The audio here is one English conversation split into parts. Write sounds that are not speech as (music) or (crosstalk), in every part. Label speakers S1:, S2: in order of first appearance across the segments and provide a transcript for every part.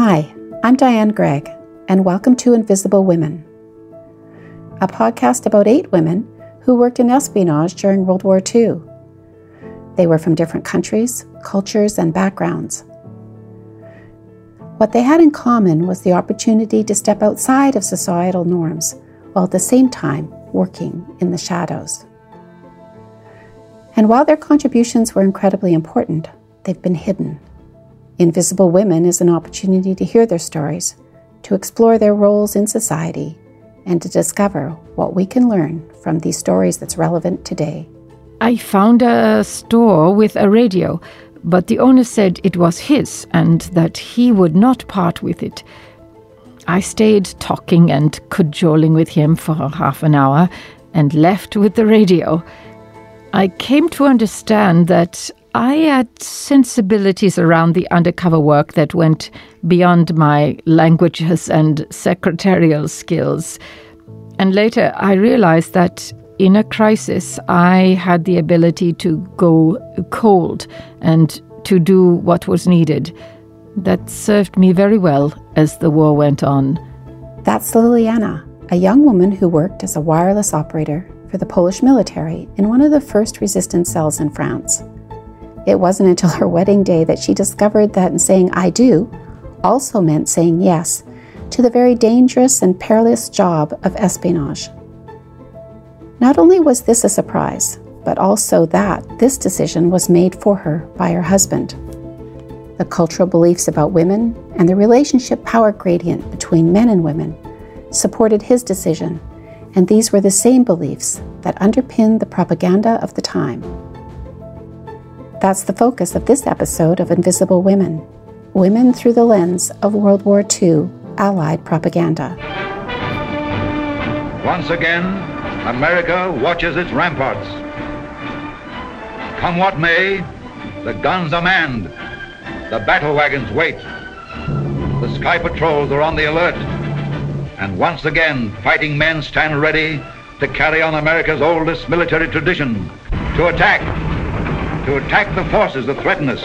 S1: Hi, I'm Diane Gregg, and welcome to Invisible Women, a podcast about eight women who worked in espionage during World War II. They were from different countries, cultures, and backgrounds. What they had in common was the opportunity to step outside of societal norms while at the same time working in the shadows. And while their contributions were incredibly important, they've been hidden. Invisible Women is an opportunity to hear their stories, to explore their roles in society, and to discover what we can learn from these stories that's relevant today.
S2: I found a store with a radio, but the owner said it was his and that he would not part with it. I stayed talking and cajoling with him for half an hour and left with the radio. I came to understand that I had sensibilities around the undercover work that went beyond my languages and secretarial skills. And later I realized that in a crisis, I had the ability to go cold and to do what was needed. That served me very well as the war went on.
S1: That's Liliana, a young woman who worked as a wireless operator for the Polish military in one of the first resistance cells in France. It wasn't until her wedding day that she discovered that saying I do also meant saying yes to the very dangerous and perilous job of espionage. Not only was this a surprise, but also that this decision was made for her by her husband. The cultural beliefs about women and the relationship power gradient between men and women supported his decision and these were the same beliefs that underpinned the propaganda of the time. That's the focus of this episode of Invisible Women Women through the lens of World War II Allied propaganda.
S3: Once again, America watches its ramparts. Come what may, the guns are manned, the battle wagons wait, the sky patrols are on the alert and once again, fighting men stand ready to carry on America's oldest military tradition, to attack, to attack the forces that threaten us.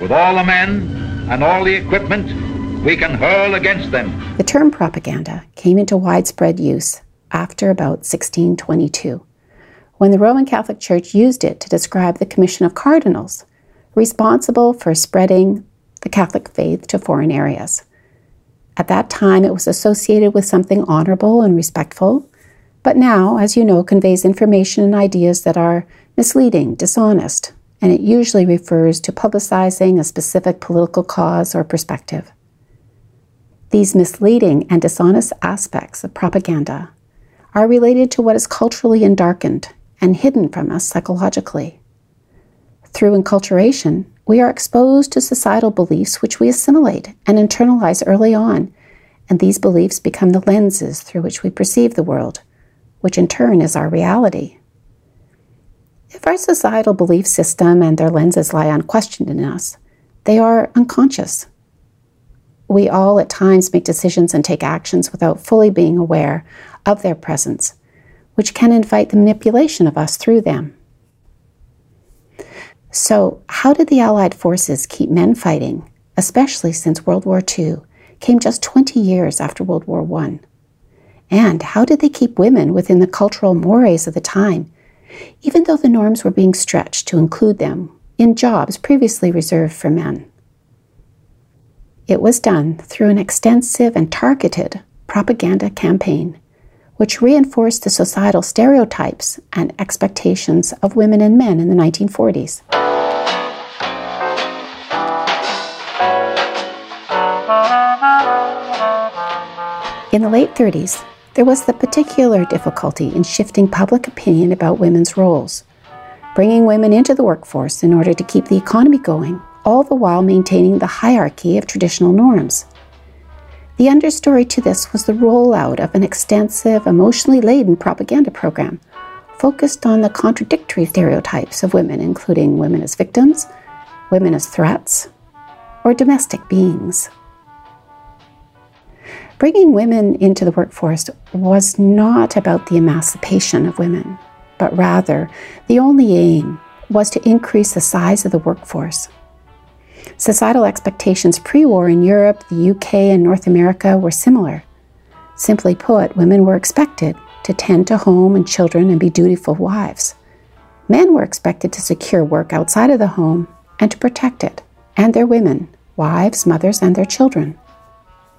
S3: With all the men and all the equipment, we can hurl against them.
S1: The term propaganda came into widespread use after about 1622, when the Roman Catholic Church used it to describe the commission of cardinals responsible for spreading the Catholic faith to foreign areas. At that time, it was associated with something honorable and respectful, but now, as you know, conveys information and ideas that are misleading, dishonest, and it usually refers to publicizing a specific political cause or perspective. These misleading and dishonest aspects of propaganda are related to what is culturally endarkened and hidden from us psychologically. Through enculturation, we are exposed to societal beliefs which we assimilate and internalize early on, and these beliefs become the lenses through which we perceive the world, which in turn is our reality. If our societal belief system and their lenses lie unquestioned in us, they are unconscious. We all at times make decisions and take actions without fully being aware of their presence, which can invite the manipulation of us through them. So, how did the Allied forces keep men fighting, especially since World War II came just 20 years after World War I? And how did they keep women within the cultural mores of the time, even though the norms were being stretched to include them in jobs previously reserved for men? It was done through an extensive and targeted propaganda campaign which reinforced the societal stereotypes and expectations of women and men in the 1940s. In the late 30s, there was the particular difficulty in shifting public opinion about women's roles, bringing women into the workforce in order to keep the economy going, all the while maintaining the hierarchy of traditional norms. The understory to this was the rollout of an extensive, emotionally laden propaganda program focused on the contradictory stereotypes of women, including women as victims, women as threats, or domestic beings. Bringing women into the workforce was not about the emancipation of women, but rather the only aim was to increase the size of the workforce. Societal expectations pre war in Europe, the UK, and North America were similar. Simply put, women were expected to tend to home and children and be dutiful wives. Men were expected to secure work outside of the home and to protect it, and their women, wives, mothers, and their children.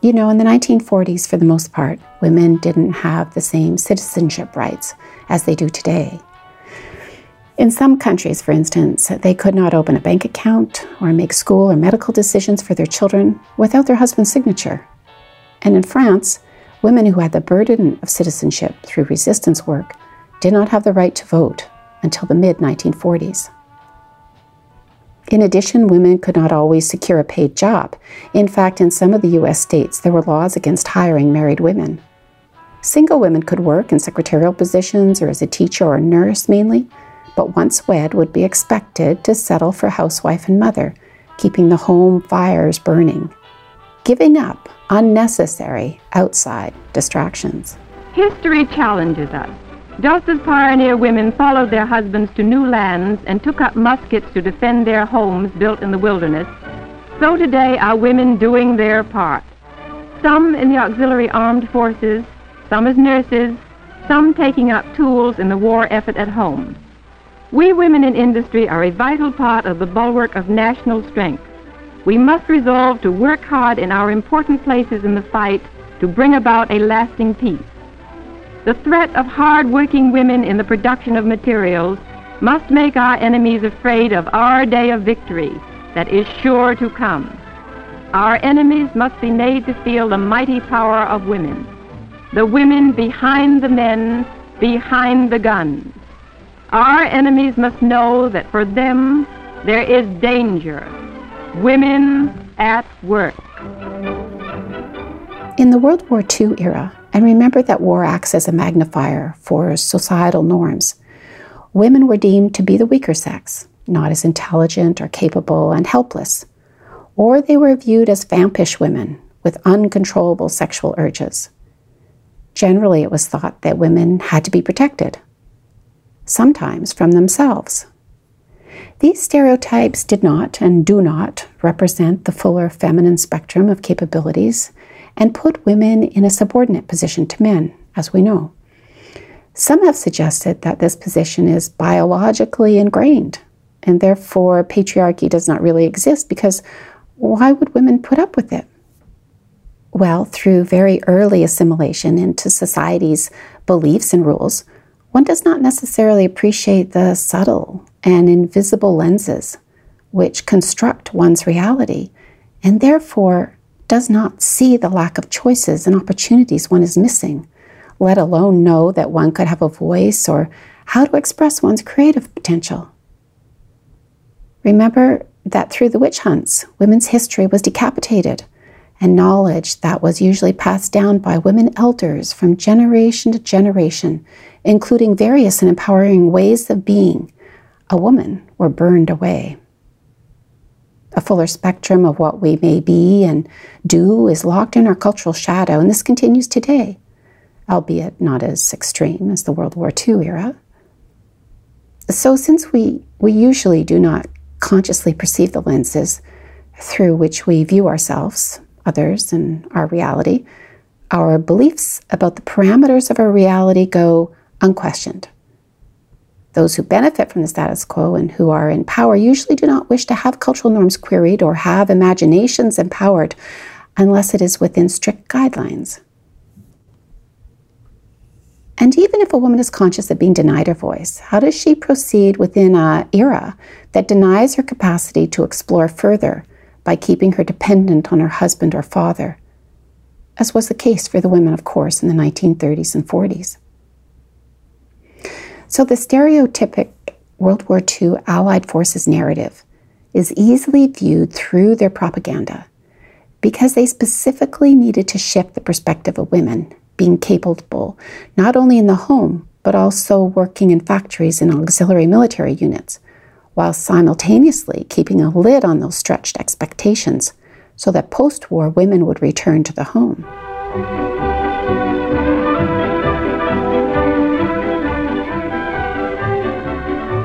S1: You know, in the 1940s, for the most part, women didn't have the same citizenship rights as they do today. In some countries, for instance, they could not open a bank account or make school or medical decisions for their children without their husband's signature. And in France, women who had the burden of citizenship through resistance work did not have the right to vote until the mid 1940s. In addition, women could not always secure a paid job. In fact, in some of the US states, there were laws against hiring married women. Single women could work in secretarial positions or as a teacher or nurse mainly, but once wed would be expected to settle for housewife and mother, keeping the home fires burning, giving up unnecessary outside distractions.
S4: History challenges us. Just as pioneer women followed their husbands to new lands and took up muskets to defend their homes built in the wilderness, so today are women doing their part. Some in the auxiliary armed forces, some as nurses, some taking up tools in the war effort at home. We women in industry are a vital part of the bulwark of national strength. We must resolve to work hard in our important places in the fight to bring about a lasting peace. The threat of hard-working women in the production of materials must make our enemies afraid of our day of victory that is sure to come. Our enemies must be made to feel the mighty power of women, the women behind the men, behind the guns. Our enemies must know that for them there is danger. Women at work.
S1: In the World War II era, and remember that war acts as a magnifier for societal norms, women were deemed to be the weaker sex, not as intelligent or capable and helpless, or they were viewed as vampish women with uncontrollable sexual urges. Generally, it was thought that women had to be protected, sometimes from themselves. These stereotypes did not and do not represent the fuller feminine spectrum of capabilities and put women in a subordinate position to men, as we know. Some have suggested that this position is biologically ingrained, and therefore patriarchy does not really exist because why would women put up with it? Well, through very early assimilation into society's beliefs and rules, one does not necessarily appreciate the subtle and invisible lenses which construct one's reality, and therefore does not see the lack of choices and opportunities one is missing, let alone know that one could have a voice or how to express one's creative potential. Remember that through the witch hunts, women's history was decapitated, and knowledge that was usually passed down by women elders from generation to generation including various and empowering ways of being, a woman were burned away. A fuller spectrum of what we may be and do is locked in our cultural shadow, and this continues today, albeit not as extreme as the World War II era. So, since we, we usually do not consciously perceive the lenses through which we view ourselves, others, and our reality, our beliefs about the parameters of our reality go unquestioned. Those who benefit from the status quo and who are in power usually do not wish to have cultural norms queried or have imaginations empowered unless it is within strict guidelines. And even if a woman is conscious of being denied her voice, how does she proceed within an era that denies her capacity to explore further by keeping her dependent on her husband or father, as was the case for the women, of course, in the 1930s and 40s? So the stereotypic World War II Allied forces narrative is easily viewed through their propaganda because they specifically needed to shift the perspective of women being capable not only in the home but also working in factories and auxiliary military units, while simultaneously keeping a lid on those stretched expectations so that post war women would return to the home.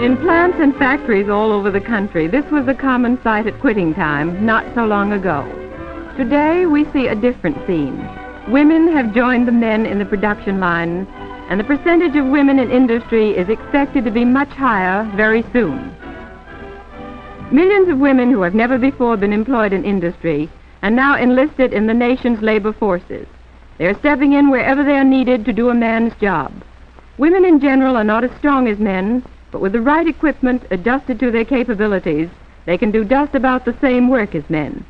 S4: In plants and factories all over the country, this was a common sight at quitting time not so long ago. Today, we see a different scene. Women have joined the men in the production lines, and the percentage of women in industry is expected to be much higher very soon. Millions of women who have never before been employed in industry are now enlisted in the nation's labor forces. They are stepping in wherever they are needed to do a man's job. Women in general are not as strong as men, but with the right equipment adjusted to their capabilities, they can do just about the same work as men.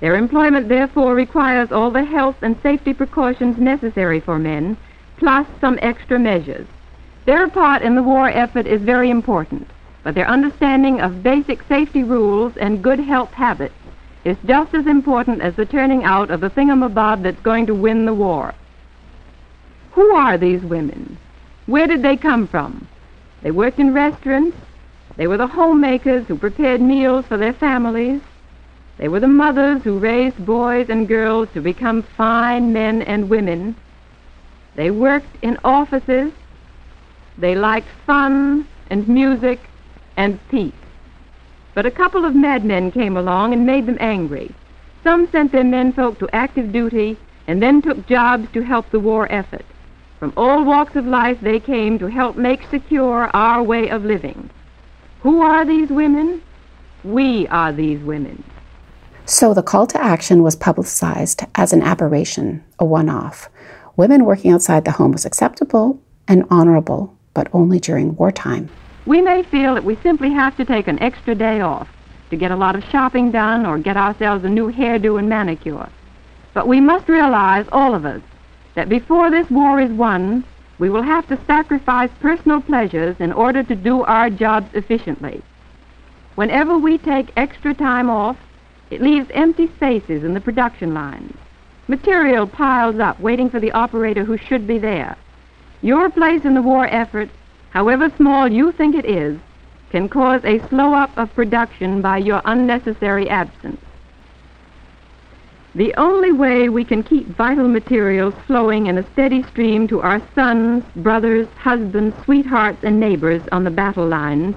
S4: Their employment, therefore, requires all the health and safety precautions necessary for men, plus some extra measures. Their part in the war effort is very important, but their understanding of basic safety rules and good health habits is just as important as the turning out of the thingamabob that's going to win the war. Who are these women? Where did they come from? They worked in restaurants. They were the homemakers who prepared meals for their families. They were the mothers who raised boys and girls to become fine men and women. They worked in offices. They liked fun and music and peace. But a couple of madmen came along and made them angry. Some sent their menfolk to active duty and then took jobs to help the war effort. From all walks of life they came to help make secure our way of living. Who are these women? We are these women.
S1: So the call to action was publicized as an aberration, a one off. Women working outside the home was acceptable and honorable, but only during wartime.
S4: We may feel that we simply have to take an extra day off to get a lot of shopping done or get ourselves a new hairdo and manicure. But we must realize, all of us, that before this war is won, we will have to sacrifice personal pleasures in order to do our jobs efficiently. Whenever we take extra time off, it leaves empty spaces in the production lines. Material piles up waiting for the operator who should be there. Your place in the war effort, however small you think it is, can cause a slow up of production by your unnecessary absence. The only way we can keep vital materials flowing in a steady stream to our sons, brothers, husbands, sweethearts, and neighbors on the battle lines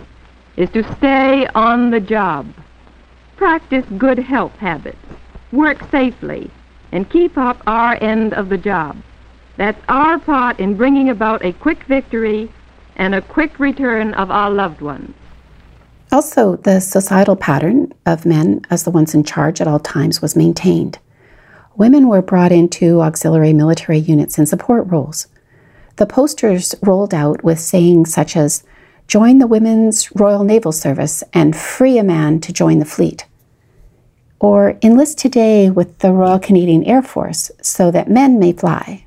S4: is to stay on the job. Practice good health habits. Work safely. And keep up our end of the job. That's our part in bringing about a quick victory and a quick return of our loved ones.
S1: Also, the societal pattern of men as the ones in charge at all times was maintained. Women were brought into auxiliary military units in support roles. The posters rolled out with sayings such as, Join the Women's Royal Naval Service and free a man to join the fleet or enlist today with the Royal Canadian Air Force so that men may fly.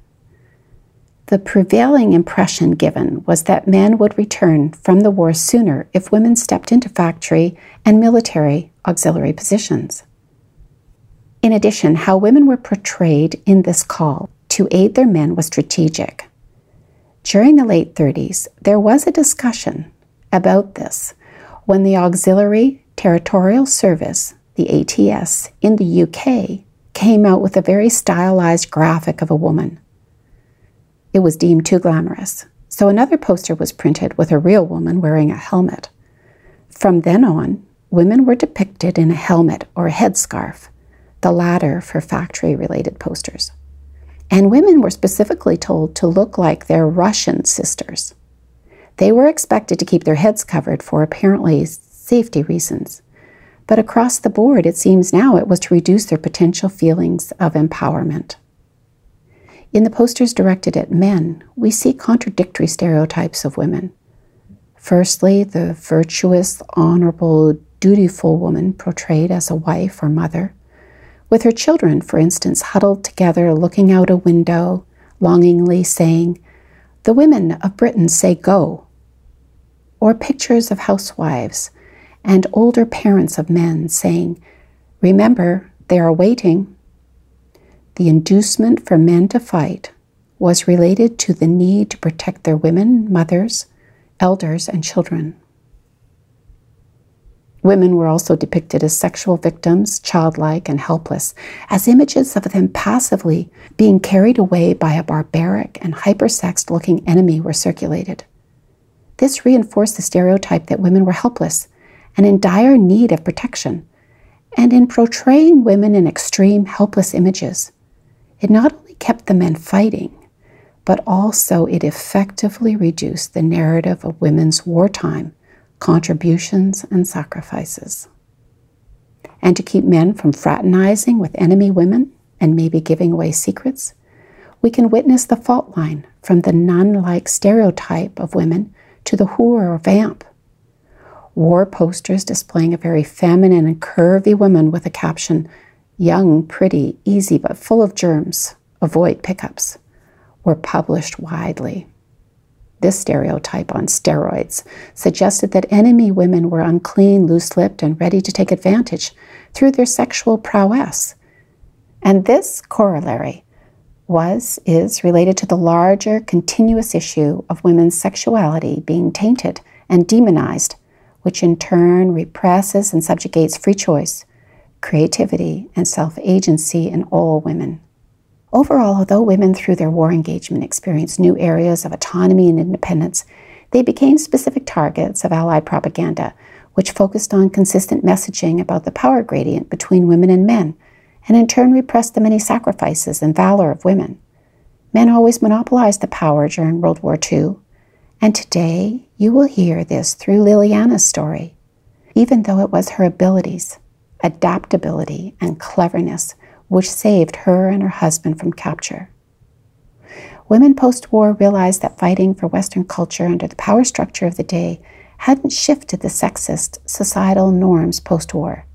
S1: The prevailing impression given was that men would return from the war sooner if women stepped into factory and military auxiliary positions. In addition, how women were portrayed in this call to aid their men was strategic. During the late 30s, there was a discussion about this when the Auxiliary Territorial Service the ATS, in the UK came out with a very stylized graphic of a woman. It was deemed too glamorous, so another poster was printed with a real woman wearing a helmet. From then on, women were depicted in a helmet or a headscarf, the latter for factory related posters. And women were specifically told to look like their Russian sisters. They were expected to keep their heads covered for apparently safety reasons. But across the board, it seems now it was to reduce their potential feelings of empowerment. In the posters directed at men, we see contradictory stereotypes of women. Firstly, the virtuous, honorable, dutiful woman portrayed as a wife or mother, with her children, for instance, huddled together looking out a window, longingly saying, The women of Britain say go. Or pictures of housewives and older parents of men saying, Remember, they are waiting. The inducement for men to fight was related to the need to protect their women, mothers, elders, and children. Women were also depicted as sexual victims, childlike and helpless, as images of them passively being carried away by a barbaric and hypersexed looking enemy were circulated. This reinforced the stereotype that women were helpless and in dire need of protection. And in portraying women in extreme, helpless images, it not only kept the men fighting, but also it effectively reduced the narrative of women's wartime contributions and sacrifices. And to keep men from fraternizing with enemy women and maybe giving away secrets, we can witness the fault line from the nun like stereotype of women to the whore or vamp. War posters displaying a very feminine and curvy woman with a caption, Young, pretty, easy, but full of germs, avoid pickups, were published widely. This stereotype on steroids suggested that enemy women were unclean, loose lipped, and ready to take advantage through their sexual prowess. And this corollary was, is related to the larger, continuous issue of women's sexuality being tainted and demonized, which in turn represses and subjugates free choice, creativity, and self agency in all women. Overall, although women through their war engagement experienced new areas of autonomy and independence, they became specific targets of Allied propaganda, which focused on consistent messaging about the power gradient between women and men, and in turn repressed the many sacrifices and valor of women. Men always monopolized the power during World War II, and today you will hear this through Liliana's story. Even though it was her abilities, adaptability, and cleverness which saved her and her husband from capture. Women post war realized that fighting for Western culture under the power structure of the day hadn't shifted the sexist societal norms post war.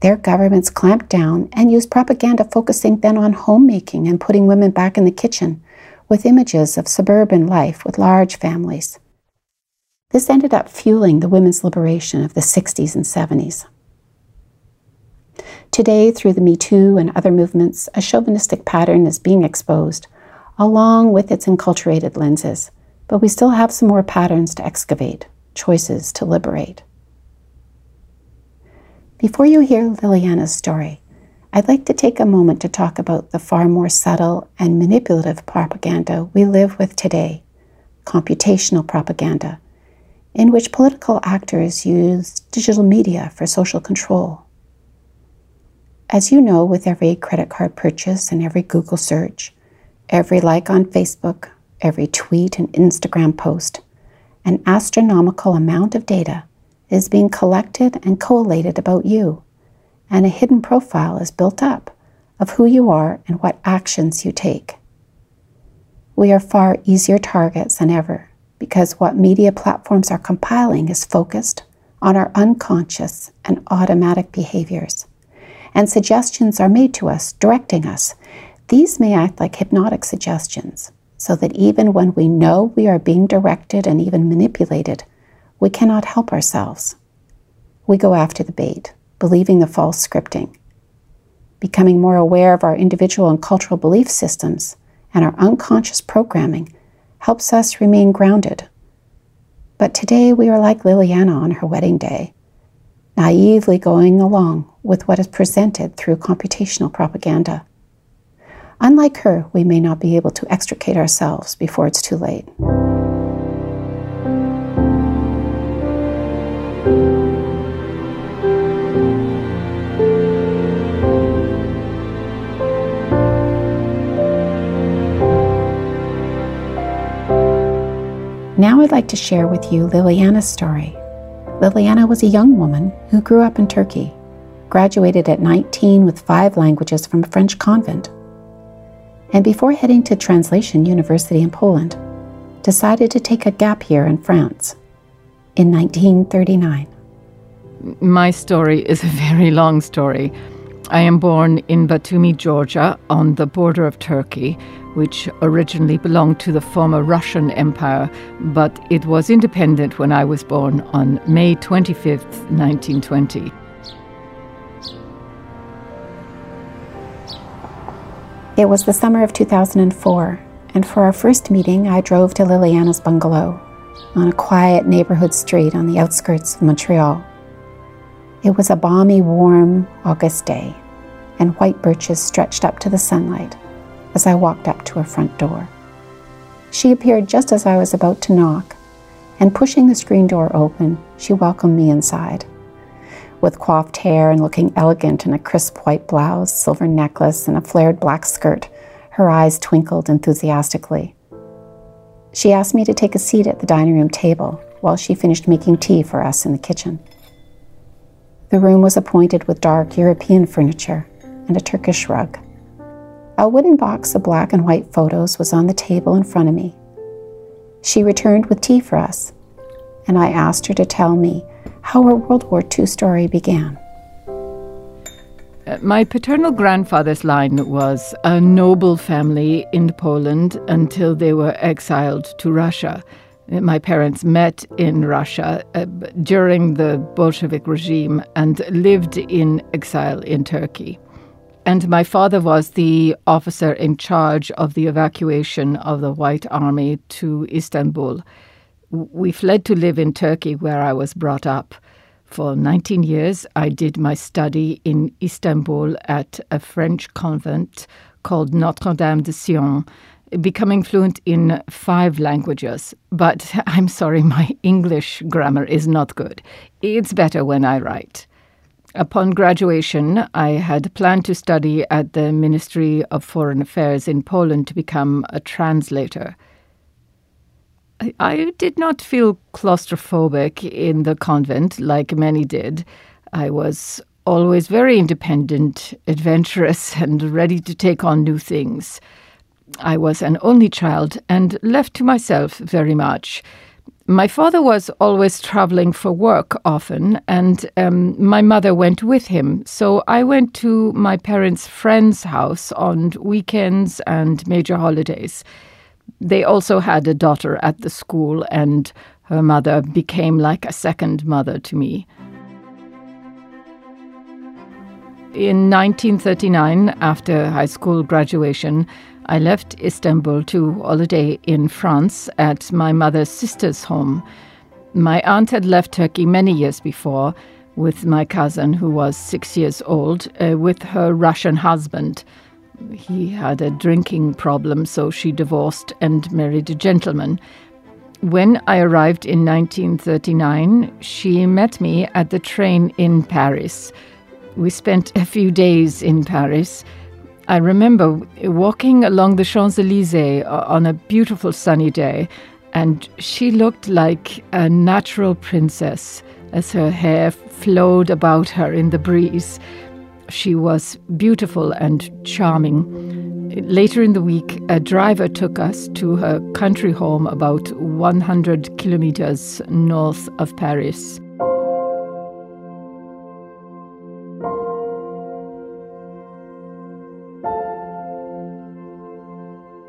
S1: Their governments clamped down and used propaganda focusing then on homemaking and putting women back in the kitchen with images of suburban life with large families. This ended up fueling the women's liberation of the 60s and 70s. Today, through the Me Too and other movements, a chauvinistic pattern is being exposed, along with its enculturated lenses. But we still have some more patterns to excavate, choices to liberate. Before you hear Liliana's story, I'd like to take a moment to talk about the far more subtle and manipulative propaganda we live with today computational propaganda, in which political actors use digital media for social control. As you know, with every credit card purchase and every Google search, every like on Facebook, every tweet and Instagram post, an astronomical amount of data is being collected and collated about you, and a hidden profile is built up of who you are and what actions you take. We are far easier targets than ever because what media platforms are compiling is focused on our unconscious and automatic behaviors and suggestions are made to us, directing us. These may act like hypnotic suggestions, so that even when we know we are being directed and even manipulated, we cannot help ourselves. We go after the bait, believing the false scripting. Becoming more aware of our individual and cultural belief systems and our unconscious programming helps us remain grounded. But today we are like Liliana on her wedding day naively going along with what is presented through computational propaganda. Unlike her, we may not be able to extricate ourselves before it's too late. Now I'd like to share with you Liliana's story Liliana was a young woman who grew up in Turkey, graduated at 19 with five languages from a French convent, and before heading to Translation University in Poland, decided to take a gap year in France in 1939.
S2: My story is a very long story. I am born in Batumi, Georgia, on the border of Turkey, which originally belonged to the former Russian Empire, but it was independent when I was born on May 25th, 1920.
S1: It was the summer of 2004, and for our first meeting, I drove to Liliana's bungalow on a quiet neighborhood street on the outskirts of Montreal. It was a balmy, warm August day, and white birches stretched up to the sunlight as I walked up to her front door. She appeared just as I was about to knock, and pushing the screen door open, she welcomed me inside. With coiffed hair and looking elegant in a crisp white blouse, silver necklace, and a flared black skirt, her eyes twinkled enthusiastically. She asked me to take a seat at the dining room table while she finished making tea for us in the kitchen. The room was appointed with dark European furniture and a Turkish rug. A wooden box of black and white photos was on the table in front of me. She returned with tea for us, and I asked her to tell me how her World War II story began.
S2: Uh, my paternal grandfather's line was a noble family in Poland until they were exiled to Russia. Uh, my parents met in Russia uh, during the Bolshevik regime and lived in exile in Turkey. And my father was the officer in charge of the evacuation of the White Army to Istanbul. We fled to live in Turkey, where I was brought up. For 19 years, I did my study in Istanbul at a French convent called Notre Dame de Sion, becoming fluent in five languages. But (laughs) I'm sorry, my English grammar is not good. It's better when I write. Upon graduation, I had planned to study at the Ministry of Foreign Affairs in Poland to become a translator. I, did not feel claustrophobic in the convent like many did. I was always very independent, adventurous, (laughs) and ready to take on new things. I was an only child and left to myself very much. My father was always traveling for work often, and um, my mother went with him. So I went to my parents' friend's house on weekends and major holidays. They also had a daughter at the school, and her mother became like a second mother to me. In 1939, after high school graduation, I left Istanbul to holiday in France at my mother's sister's home. My aunt had left Turkey many years before with my cousin, who was six years old, uh, with her Russian husband. He had a drinking problem, so she divorced and married a gentleman. When I arrived in 1939, she met me at the train in Paris. We spent a few days in Paris. I remember walking along the Champs Elysees uh, on a beautiful sunny day, and she looked like a natural princess as her hair flowed about her in the breeze. She was beautiful and charming. Later in the week, a driver took us to her country home about 100 kilometers north of Paris.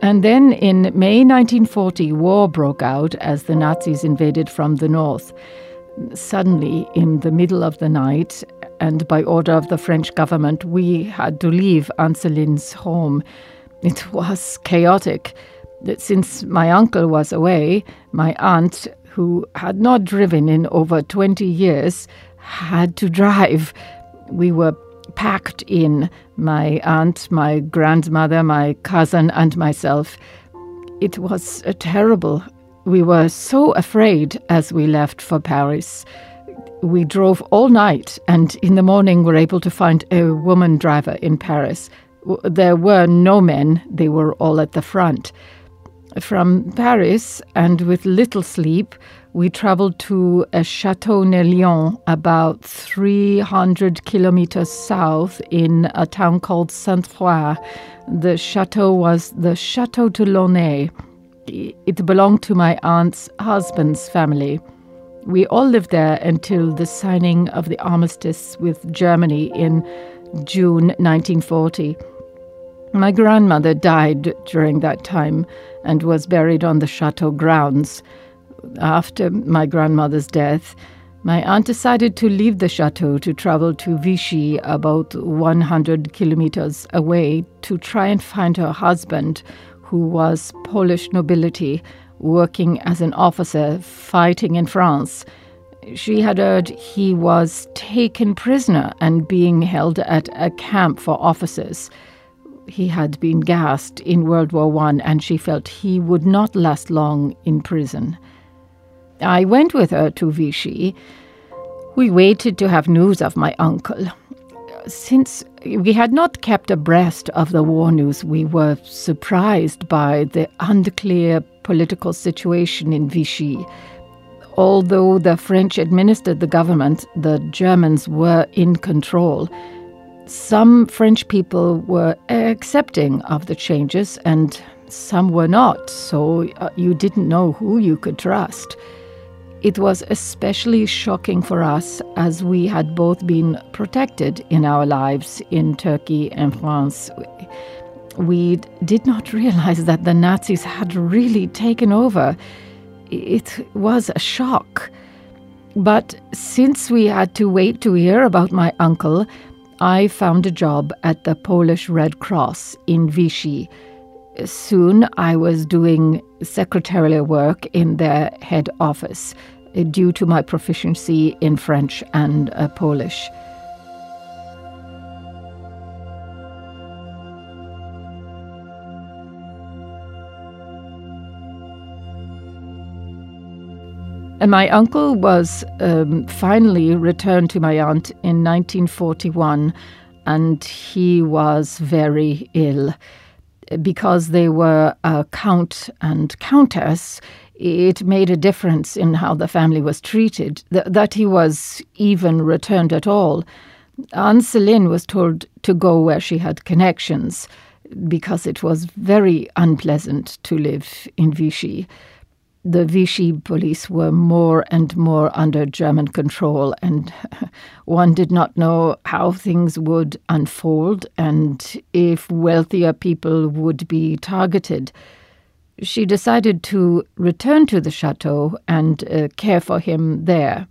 S2: And then in May 1940, war broke out as the Nazis invaded from the north. Suddenly, in the middle of the night, and by order of the French government, we had to leave Anne Celine's home. It was chaotic. Since my uncle was away, my aunt, who had not driven in over 20 years, had to drive. We were packed in my aunt, my grandmother, my cousin, and myself. It was terrible. We were so afraid as we left for Paris. We drove all night and in the morning were able to find a woman driver in Paris. There were no men, they were all at the front. From Paris, and with little sleep, we traveled to uh, a chateau near Lyon, about 300 kilometers south in a town called Saint Foy. The chateau was the Chateau de Launay. It belonged to my aunt's husband's family. We all lived there until the signing of the armistice with Germany in June 1940. My grandmother died during that time and was buried on the chateau grounds. After my grandmother's death, my aunt decided to leave the chateau to travel to Vichy, about 100 kilometers away, to try and find her husband, who was Polish nobility, working as an officer fighting in France. She had heard he was taken prisoner and being held at a camp for officers he had been gassed in World War I, and she felt he would not last long in prison. I went with her to Vichy. We waited to have news of my uncle. Since we had not kept abreast of the war news, we were surprised by the unclear political situation in Vichy. Although the French administered the government, the Germans were in control. Some French people were accepting of the changes and some were not, so uh, you didn't know who you could trust. It was especially shocking for us as we had both been protected in our lives in Turkey and France. We did not (laughs) realize that the Nazis had really taken over. It was a shock. But since we had to wait to hear about my uncle, I found a job at the Polish Red Cross in Vichy. Soon I was doing secretarial work in their head office uh, due to my proficiency in French and uh, Polish. And my uncle was um, finally returned to my aunt in 1941, and he was very ill. Because they were a count and countess, it made a difference in how the family was treated, th- that he was even returned at all. Anne Celine was told to go where she had connections, because it was very unpleasant to live in Vichy the Vichy police were more and more under German control, and (laughs) one did not know how things would unfold and if wealthier people would be targeted. She decided to return to the chateau and uh, care for him there.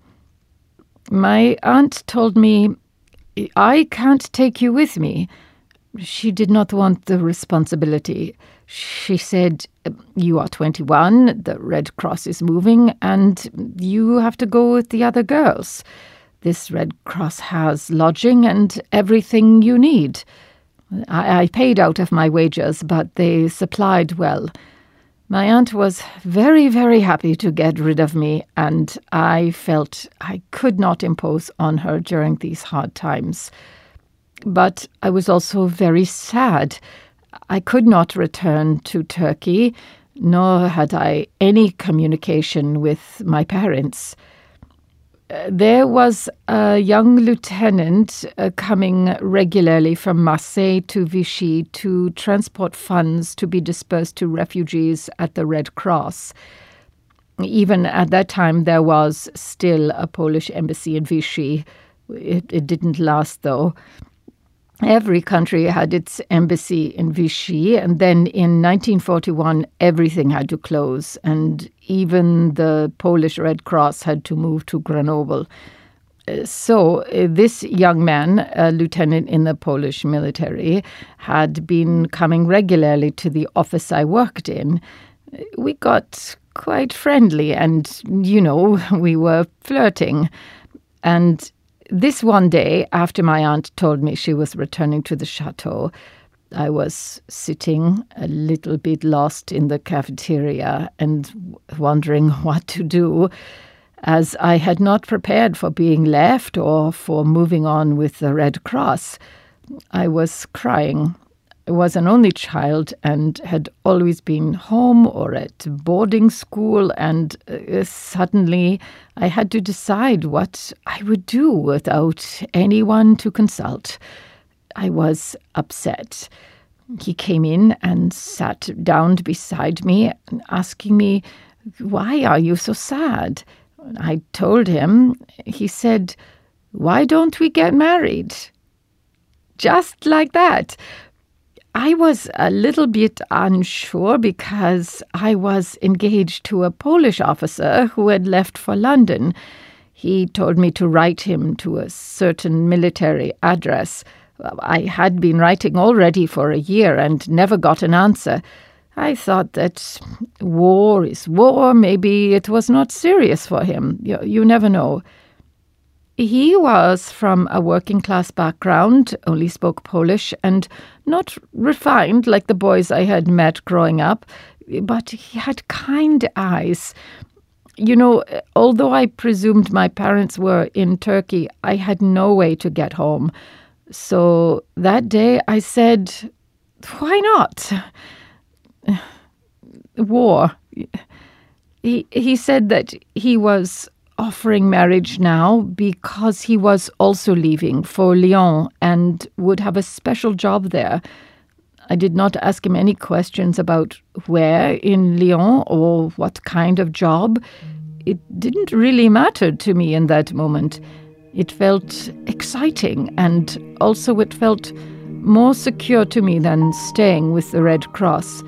S2: My aunt told me, I can't take you with me. She did not want the responsibility. She said, You are 21, the Red Cross is moving, and you have to go with the other girls. This Red Cross has lodging and everything you need. I, I paid out of my wages, but they supplied well. My aunt was very, very happy to get rid of me, and I felt I could not impose on her during these hard times. But I was also very sad I could not return to Turkey, nor had I any communication with my parents. Uh, there was a young lieutenant uh, coming regularly from Marseille to Vichy to transport funds to be dispersed to refugees at the Red Cross. Even at that time, there was still a Polish embassy in Vichy. It, it didn't last, though. Every country had its embassy in Vichy, and then in 1941, everything had to close, and even the Polish Red Cross had to move to Grenoble. Uh, so, uh, this young man, a lieutenant in the Polish military, had been coming regularly to the office I worked in. We got quite friendly, and, you know, (laughs) we were flirting. And this one day, after my aunt told me she was returning to the chateau, I was sitting a little bit lost in the cafeteria and wondering (laughs) what to do, as I had not prepared for being left or for moving on with the Red Cross. I was crying was an only child and had always been home or at boarding school, and uh, suddenly I had to decide what I would do without anyone to consult. I was upset. He came in and sat down beside me, asking me, Why are you so sad? I told him. He said, Why don't we get married? Just like that. I was a little bit unsure because I was engaged to a Polish officer who had left for London. He told me to write him to a certain military address. I had been writing already for a year and never got an answer. I thought that war is war. Maybe it was not serious for him. You, you never know. He was from a working class background, only spoke Polish, and not refined like the boys I had met growing up, but he had kind eyes. You know, although I presumed my parents were in Turkey, I had no way to get home. So that day I said, Why not? (sighs) War. He, he said that he was offering marriage now because he was also leaving for Lyon and would have a special job there. I did not ask him any questions about where in Lyon or what kind of job. It didn't really matter to me in that moment. It felt exciting and also it felt more secure to me than staying with the Red Cross.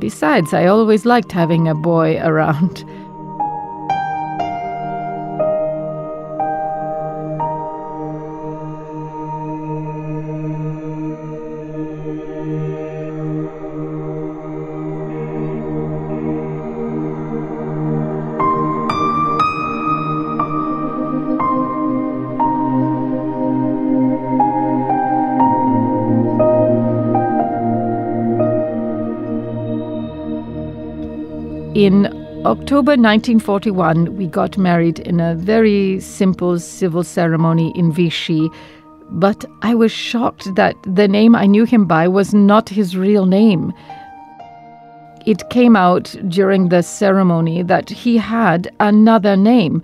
S2: Besides, I always liked having a boy (laughs) around. In October 1941, we got married in a very simple civil ceremony in Vichy, but I was shocked that the name I knew him by was not his real name. It came out during the ceremony that he had another name.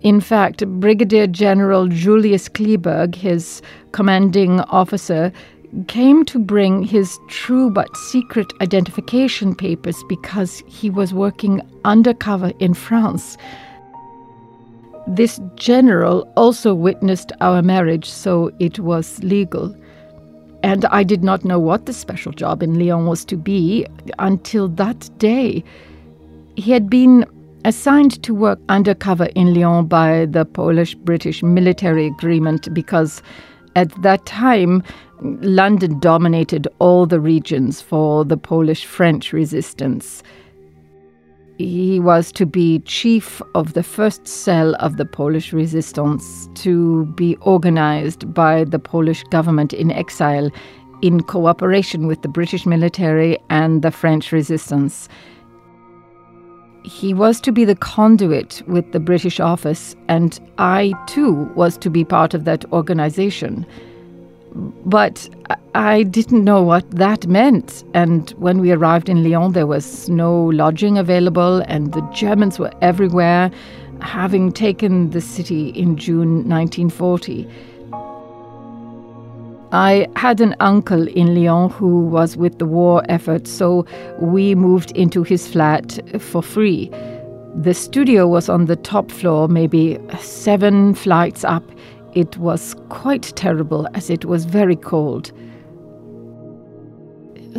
S2: In fact, Brigadier General Julius Kleeberg, his commanding officer, came to bring his true but secret identification papers because he was working undercover in France. This general also witnessed our marriage, so it was legal. And I did not know what the special job in Lyon was to be until that day. He had been assigned to work undercover in Lyon by the Polish British military agreement because at that time London dominated all the regions for the Polish French resistance. He was to be chief of the first cell of the Polish resistance, to be organized by the Polish government in exile in cooperation with the British military and the French resistance. He was to be the conduit with the British office, and I too was to be part of that organization. But I didn't know what that meant. And when we arrived in Lyon, there was no lodging available, and the Germans were everywhere, having taken the city in June 1940. I had an uncle in Lyon who was with the war effort, so we moved into his flat for free. The studio was on the top floor, maybe seven flights up it was quite terrible as it was very cold.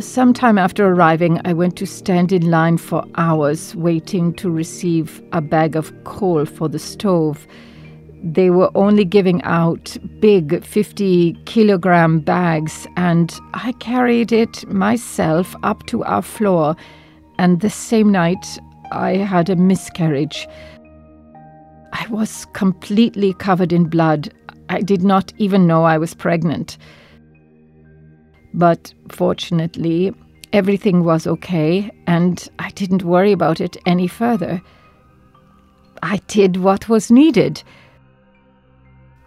S2: Sometime after arriving, I went to stand in line for hours waiting to receive a bag of coal for the stove. They were only giving out big 50 kilogram bags, and I carried it myself up to our floor. And the same night, I had a miscarriage. I was completely covered in blood I did not even know I was pregnant. But fortunately, everything was okay, and I didn't worry about it any further. I did what was needed.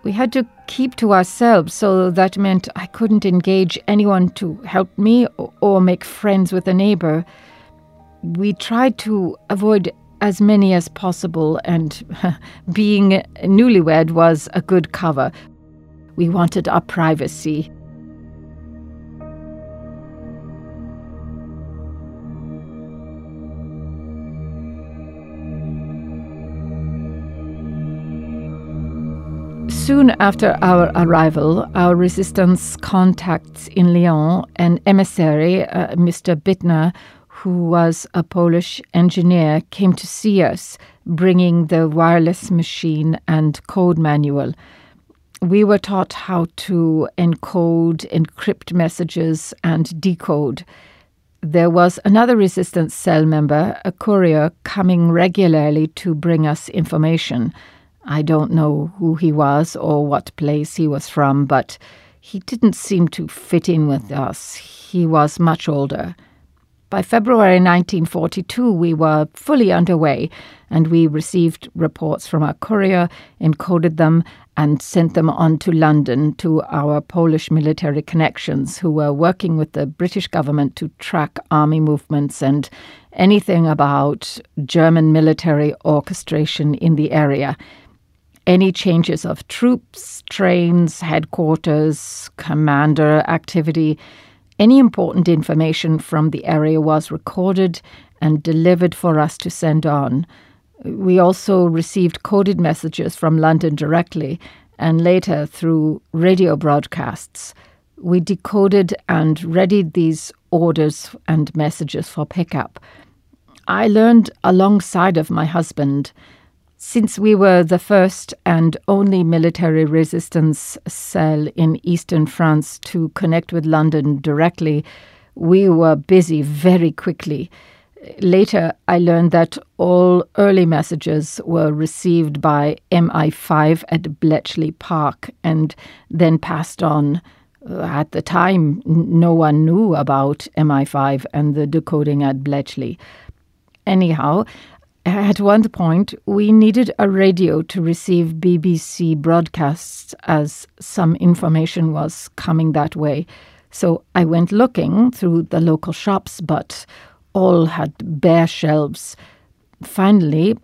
S2: We had to keep to ourselves, so that meant I couldn't engage anyone to help me or make friends with a neighbor. We tried to avoid as many as possible, and (laughs) being newlywed was a good cover. We wanted our privacy. Soon after our arrival, our resistance contacts in Lyon an emissary, uh, Mr. Bittner, who was a Polish engineer, came to see us, bringing the wireless machine and code manual. We were taught how to encode, encrypt messages, and decode. There was another resistance cell member, a courier, coming regularly to bring us information. I don't know who he was or what place he was from, but he didn't seem to fit in with us. He was much older. By February 1942, we were fully underway, and we received reports from our courier, encoded them, and sent them on to London to our Polish military connections, who were working with the British government to track army movements and anything about German military orchestration in the area. Any changes of troops, trains, headquarters, commander activity any important information from the area was recorded and delivered for us to send on. We also received coded messages from London directly and later through radio broadcasts. We decoded and readied these orders and messages for pickup. I learned alongside of my husband since we were the first and only military resistance cell in eastern France to connect with London directly, we were busy very quickly. Later, I learned that all early messages were received by MI5 at Bletchley Park and then passed on. At the time, no one knew about MI5 and the decoding at Bletchley. Anyhow, at one point, we needed a radio to receive BBC broadcasts as some information was coming that way. So I went looking through the local shops, but all had bare shelves. Finally,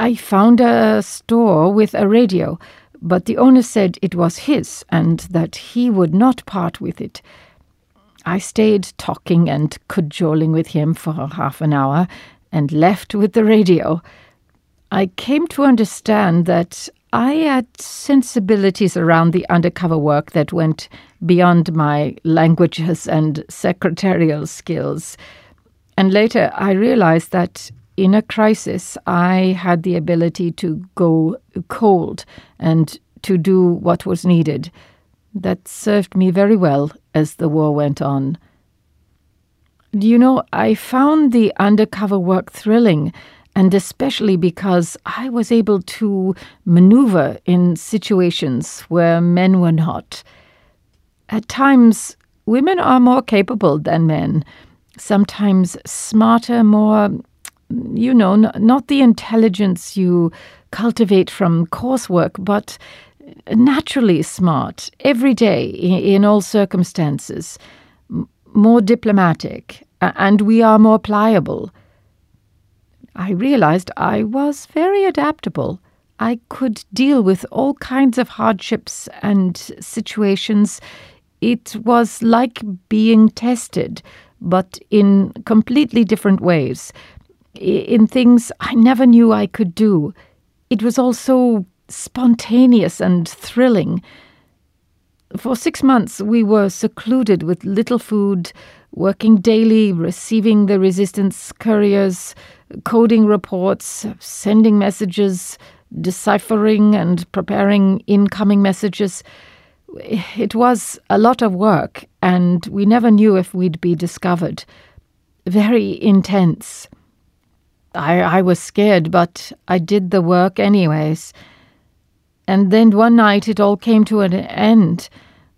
S2: I found a store with a radio, but the owner said it was his and that he would not part with it. I stayed talking and cajoling with him for half an hour and left with the radio. I came to understand that I had sensibilities around the undercover work that went beyond my languages and secretarial skills. And later I realized that in a crisis I had the ability to go cold and to do what was needed. That served me very well as the war went on. You know, I found the undercover work thrilling, and especially because I was able to maneuver in situations where men were not. At times, women are more capable than men, sometimes smarter, more, you know, not the intelligence you cultivate from coursework, but naturally smart, every day, in all circumstances, more diplomatic, and we are more pliable. I realized I was very adaptable. I could deal with all kinds of hardships and situations. It was like being tested, but in completely different ways, in things I never knew I could do. It was all so spontaneous and thrilling. For six months, we were secluded with little food, working daily, receiving the resistance couriers, coding reports, sending messages, deciphering and preparing incoming messages. It was a lot of work, and we never knew if we'd be discovered. Very intense. I, I was scared, but I did the work anyways. And then one night it all came to an end.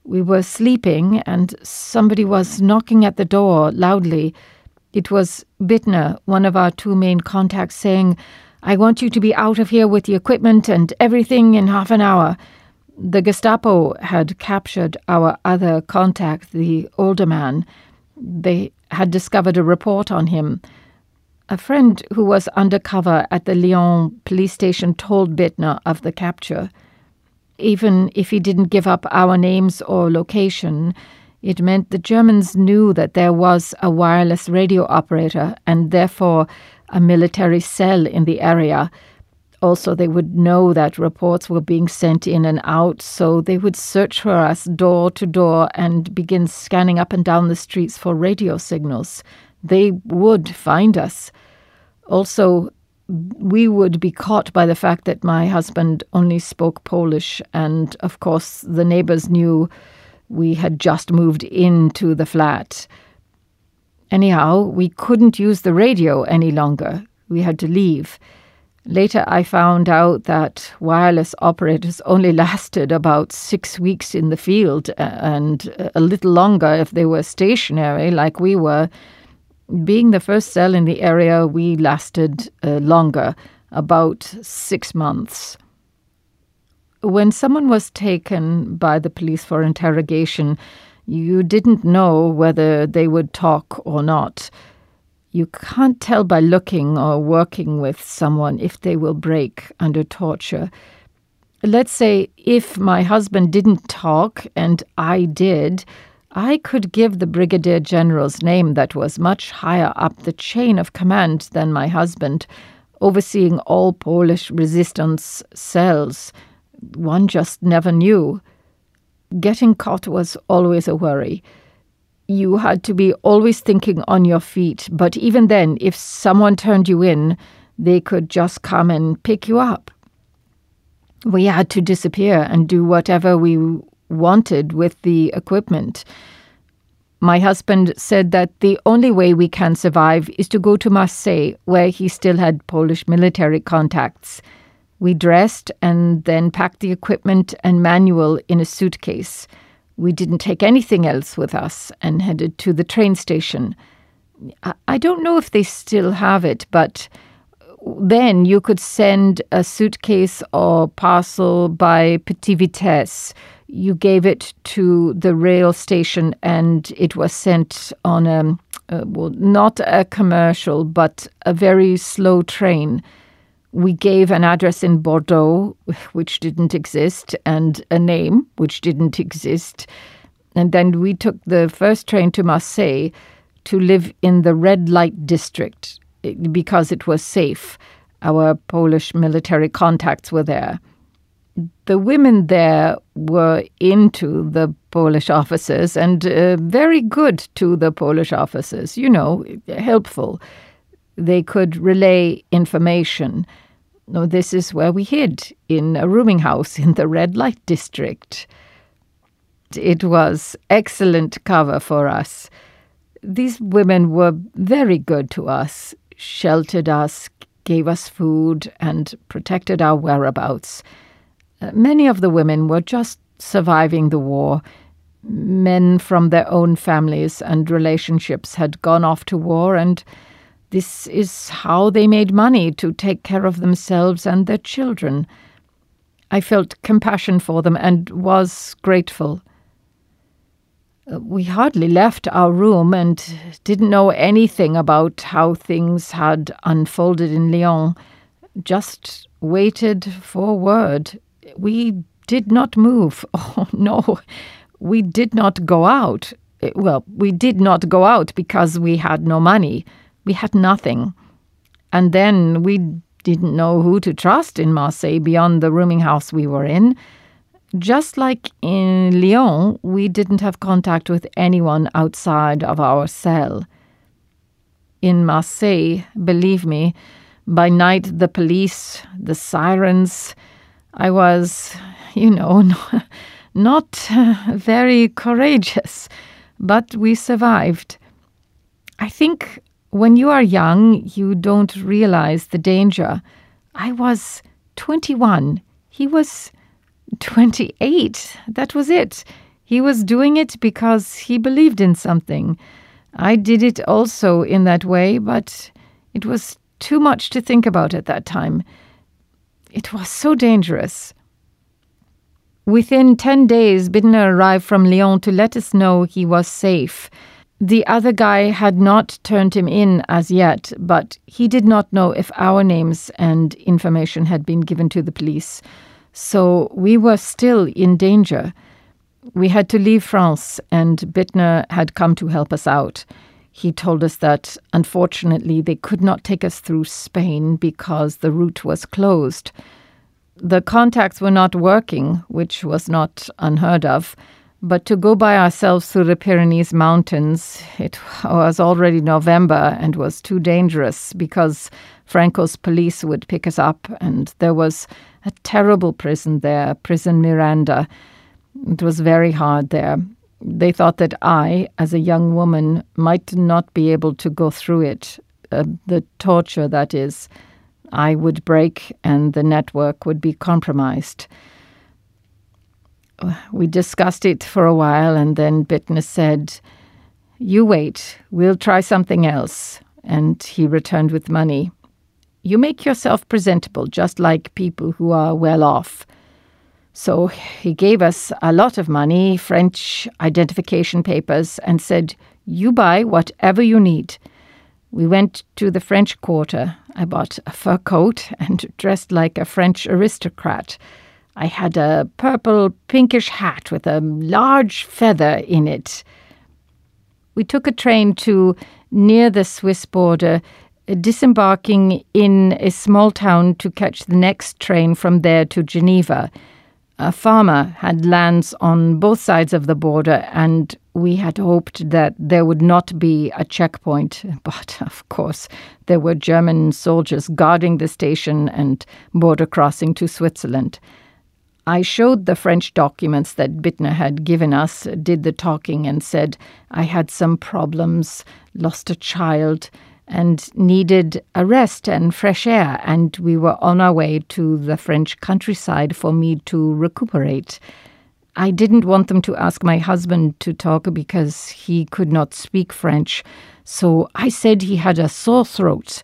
S2: We were sleeping, and somebody was knocking at the door loudly. It was Bittner, one of our two main contacts, saying, I want you to be out of here with the equipment and everything in half an hour. The Gestapo had captured our other contact, the older man. They had discovered a report on him. A friend who was undercover at the Lyon police station told Bittner of the capture even if he didn't give up our names or location, it meant the Germans knew that there was a wireless radio operator and therefore a military cell in the area. Also, they would know that reports were being sent in and out, so they would search for us door to door and begin scanning up and down the streets for radio signals. They would find us. Also, we would be caught by the fact that my husband only spoke Polish, and of course, the neighbors knew we had just moved into the flat. Anyhow, we couldn't use the radio any longer. We had to leave. Later, I found out that wireless operators only (laughs) lasted about six weeks in the field and a little longer if they were stationary, like we were. Being the first cell in the area, we lasted uh, longer, about six months. When someone was taken by the police for interrogation, you didn't know whether they would talk or not. You can't tell by looking or working with someone if they will break under torture. Let's say if my husband didn't talk and I did, I could give the brigadier general's name that was much higher up the chain of command than my husband, overseeing all Polish resistance cells. One just never knew. Getting caught was always a worry. You had to be always thinking on your feet, but even then, if someone turned you in, they could just come and pick you up. We had to disappear and do whatever we wanted with the equipment. My husband said that the only way we can survive is to go to Marseille, where he still had Polish military contacts. We dressed and then packed the equipment and manual in a suitcase. We didn't take anything else with us and headed to the train station. I don't know if they still have it, but then you could send a suitcase or parcel by Petit Vitesse. You gave it to the rail station and it was sent on a, uh, well, not a commercial, but a very slow train we gave an address in Bordeaux, which didn't exist, and a name, which didn't exist. And then we took the first train to Marseille to live in the red light district eh, because it was safe. Our Polish military contacts were there. The women there were into the Polish officers and uh, very good to the Polish officers, you know, helpful they could relay information. No, this is where we hid, in a rooming house in the red light district. It was excellent cover for us. These women were very good to us, sheltered us, gave us food, and protected our whereabouts. Many of the women were just surviving the war. Men from their own families and relationships had gone off to war and this is how they made money to take care of themselves and their children. I felt compassion for them and was grateful. Uh, we hardly left our room and didn't know anything about how things had unfolded in Lyon. Just waited for word. We did not move. (laughs) Oh, no, we did not go out. Eh, well, we did not go out because we had no money. We had nothing. And then we didn't know who to trust in Marseille beyond the rooming house we were in. Just like in Lyon, we didn't have contact with anyone outside of our cell. In Marseille, believe me, by night the police, the sirens, I was, you know, (laughs) not (laughs) very courageous, but we survived. I think when you are young, you don't realize the danger. I was 21. He was 28. That was it. He was doing it because he believed in something. I did it also in that way, but it was too much to think about at that time. It was so dangerous. Within 10 days, Bittner arrived from Lyon to let us know he was safe the other guy had not turned him in as yet, but he did not know if our names and information had been given to the police. So we were still in danger. We had to leave France, and Bittner had come to help us out. He told us that unfortunately they could not take us through Spain because the route was closed. The contacts were not working, which was not unheard of. But to go by ourselves through the Pyrenees Mountains, it was already November and was too dangerous because Franco's police would pick us up, and there was a terrible prison there, Prison Miranda. It was very hard there. They thought that I, as a young woman, might not be able to go through it. Uh, the torture, that is, I would break and the network would be compromised we discussed it for a while, and then Bittner said, You wait, we'll try something else. And he returned with money. You make yourself presentable, just like people who are well off. So he gave us a lot of money, French identification papers, and said, You buy whatever you need. We went to the French Quarter. I bought a fur coat and (laughs) dressed like a French aristocrat. I had a purple pinkish hat with a large feather in it. We took a train to near the Swiss border, disembarking in a small town to catch the next train from there to Geneva. A farmer had lands on both sides of the border, and we had hoped that there would not be a checkpoint. (laughs) But of course, there were German soldiers guarding the station and border crossing to Switzerland. I showed the French documents that Bittner had given us, did the talking, and said I had some problems, lost a child, and needed a rest and fresh air, and we were on our way to the French countryside for me to recuperate. I didn't want them to ask my husband to talk because he could not speak French, so I said he had a sore throat.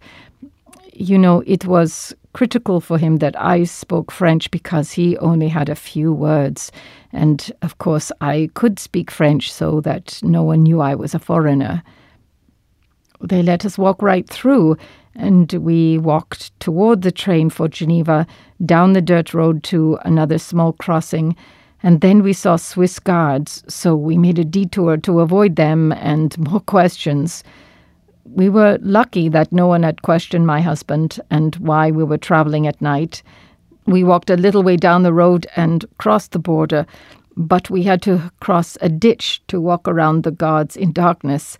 S2: You know, it was critical for him that I spoke French because he only had a few words. And of course, I could speak French so that no one knew I was a foreigner they let us walk right through, and we walked toward the train for Geneva, down the dirt road to another small crossing, and then we saw Swiss guards, so we made a detour to avoid them and more (laughs) questions. We were lucky that no one had questioned my husband and why we were traveling at night. We walked a little way down the road and crossed the border, but we had to cross a ditch to walk around the guards in darkness.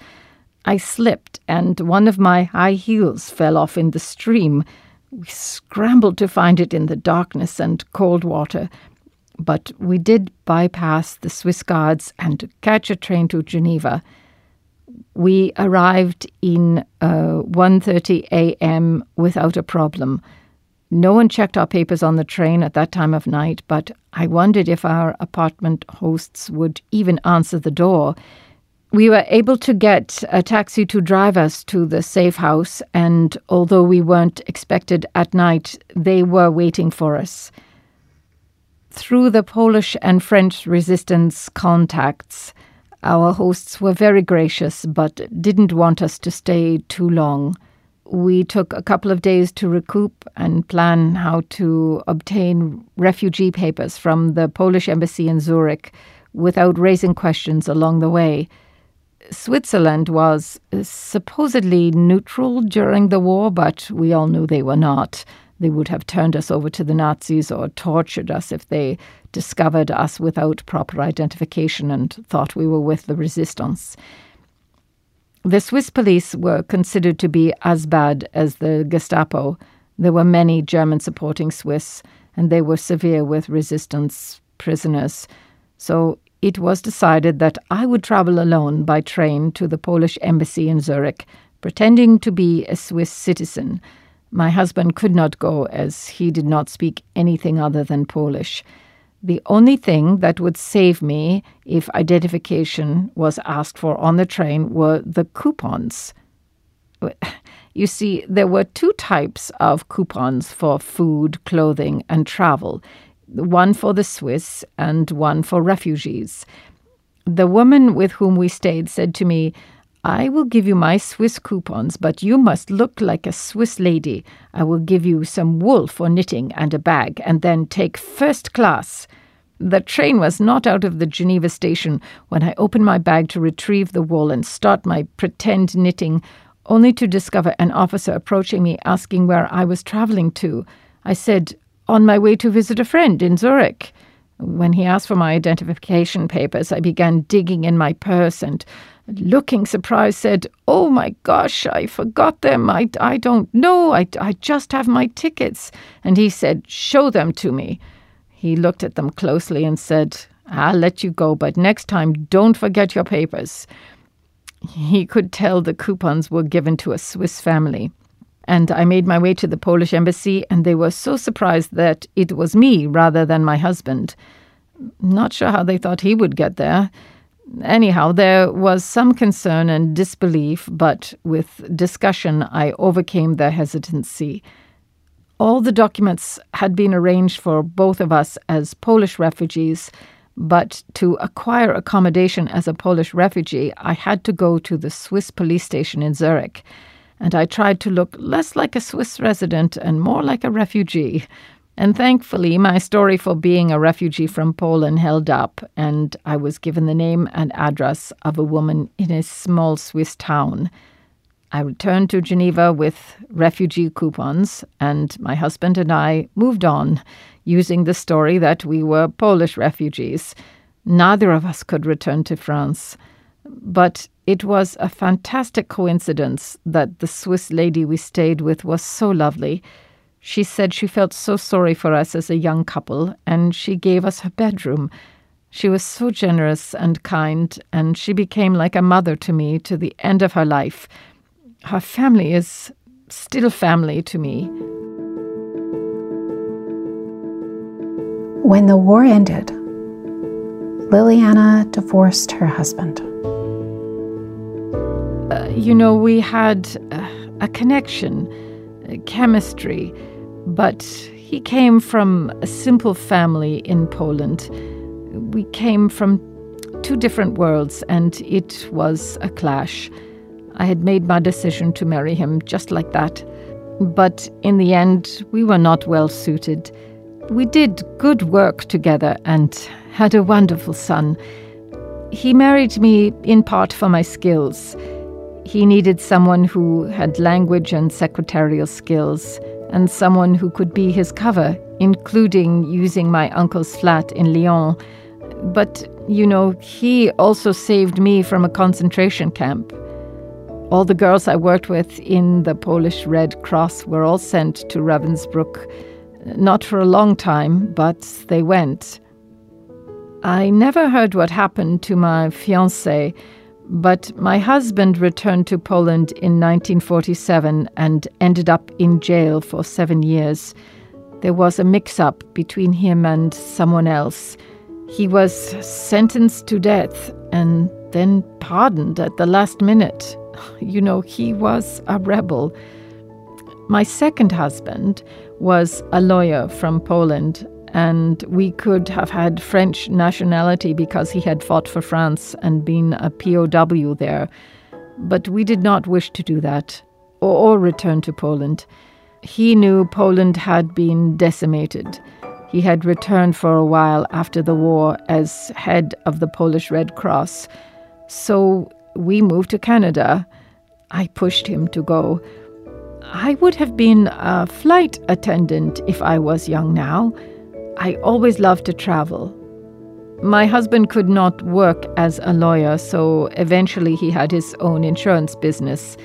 S2: I slipped, and one of my high heels fell off in the stream. We scrambled to find it in the darkness and cold water, but we did bypass the Swiss guards and catch a train to Geneva. We arrived in uh, 1:30 a.m. without a problem. No one checked our papers on the train at that time of night, but I wondered if our apartment hosts would even answer the door we were able to get a taxi to drive us to the safe house, and although we weren't expected at night, they were waiting for us. Through the Polish and French resistance contacts, our hosts were very gracious but didn't want us to stay too long. We took a couple of days to recoup and plan how to obtain refugee papers from the Polish embassy in Zurich without raising questions along the way. Switzerland was uh, supposedly neutral during the war, but we all knew they were not. They would have turned us over to the Nazis or tortured us if they discovered us without proper identification and thought we were with the resistance. The Swiss police were considered to be as bad as the Gestapo. There were many German supporting Swiss, and they were severe with resistance prisoners. So it was decided that I would travel alone by train to the Polish embassy in Zurich, pretending to be a Swiss citizen. My husband could not go as he did not speak anything other than Polish. The only thing that would save me if identification was asked for on the train were the coupons. (laughs) You see, there were two types of coupons for food, clothing, and travel one for the Swiss and one for refugees. The woman with whom we stayed said to me, I will give you my Swiss coupons, but you must look like a Swiss lady. I will give you some wool for knitting and a bag, and then take first class. The train was not out of the Geneva station when I opened my bag to retrieve the wool and start my pretend knitting, only to discover an officer approaching me asking where I was travelling to. I said, on my way to visit a friend in Zurich. When he asked for my identification papers, I began digging in my purse and, looking surprised, said, Oh my gosh, I forgot them. I, I don't know. I, I just have my tickets. And he said, Show them to me. He looked at them closely and said, I'll let you go, but next time don't forget your papers. He could tell the coupons were given to a Swiss family. And I made my way to the Polish embassy, and they were so surprised that it was me rather than my husband. Not sure how they thought he would get there. Anyhow, there was some concern and disbelief, but with discussion, I overcame the hesitancy. All the documents had been arranged for both of us as Polish refugees, but to acquire accommodation as a Polish refugee, I had to go to the Swiss police station in Zurich, and I tried to look less like a Swiss resident and more like a refugee. And thankfully, my story for being a refugee from Poland held up, and I was given the name and address of a woman in a small Swiss town. I returned to Geneva with refugee coupons, and my husband and I moved on, using the story that we were Polish refugees. Neither of us could return to France. But it was a fantastic coincidence that the Swiss lady we stayed with was so lovely she said she felt so sorry for us as a young couple, and she gave us her bedroom. She was so generous and kind, and she became like a mother to me to the end of her life. Her family is still family to me.
S1: When the war ended, Liliana divorced her husband.
S2: You know, we had a connection, chemistry. But he came from a simple family in Poland. We came from two different worlds, and it was a clash. I had made my decision to marry him just like that. But in the end, we were not well suited. We did good work together and had a wonderful son. He married me in part for my skills. He needed someone who had language and secretarial skills and someone who could be his cover, including using my uncle's flat in Lyon. But, you know, he also saved me from a concentration camp. All the girls I worked with in the Polish Red Cross were all sent to Ravensbrück. Not for a long time, but they went. I never heard what happened to my fiancé but my husband returned to Poland in 1947 and ended up in jail for seven years. There was a mix up between him and someone else. He was sentenced to death and then pardoned at the last minute. (laughs) You know, he was a rebel. My second husband was a lawyer from Poland and we could have had French nationality because he had fought for France and been a POW there. But we did not wish to do that or, or return to Poland. He knew Poland had been decimated. He had returned for a while after the war as head of the Polish Red Cross. So we moved to Canada. I pushed him to go. I would have been a flight attendant if I was young now. I always loved to travel. My husband could not work as a lawyer, so eventually he had his own insurance business.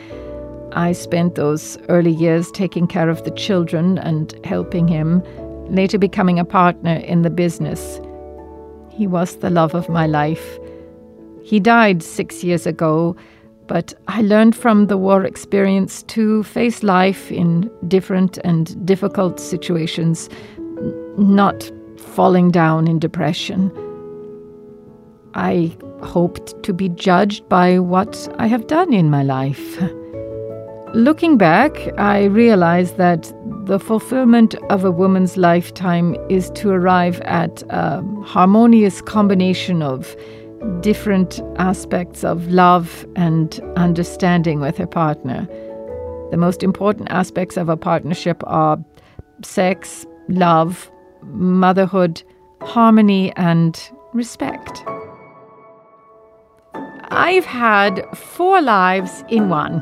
S2: I spent those early years taking care of the children and helping him, later becoming a partner in the business. He was the love of my life. He died six years ago, but I learned from the war experience to face life in different and difficult situations not falling down in depression. I hoped to be judged by what I have done in my life. Looking back, I realize that the fulfillment of a woman's lifetime is to arrive at a harmonious combination of different aspects of love and understanding with her partner. The most important aspects of a partnership are sex, love, motherhood, harmony, and respect. I've had four lives in one.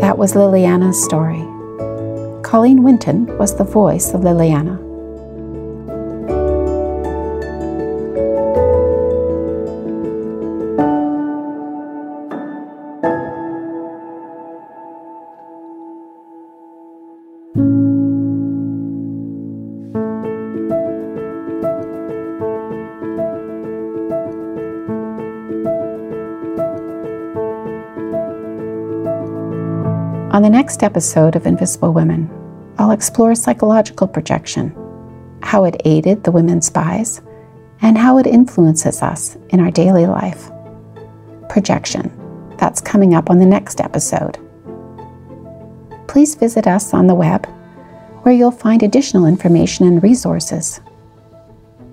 S1: That was Liliana's story. Colleen Winton was the voice of Liliana. Next episode of Invisible Women, I'll explore psychological projection, how it aided the women spies, and how it influences us in our daily life. Projection. That's coming up on the next episode. Please visit us on the web, where you'll find additional information and resources.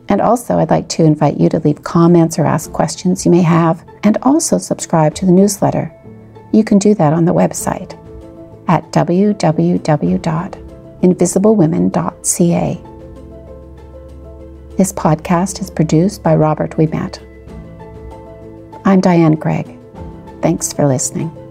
S1: And also, I'd like to invite you to leave comments or ask questions you may have, and also subscribe to the newsletter. You can do that on the website www.invisiblewomen.ca. This podcast is produced by Robert Ouimet. I'm Diane Gregg. Thanks for listening.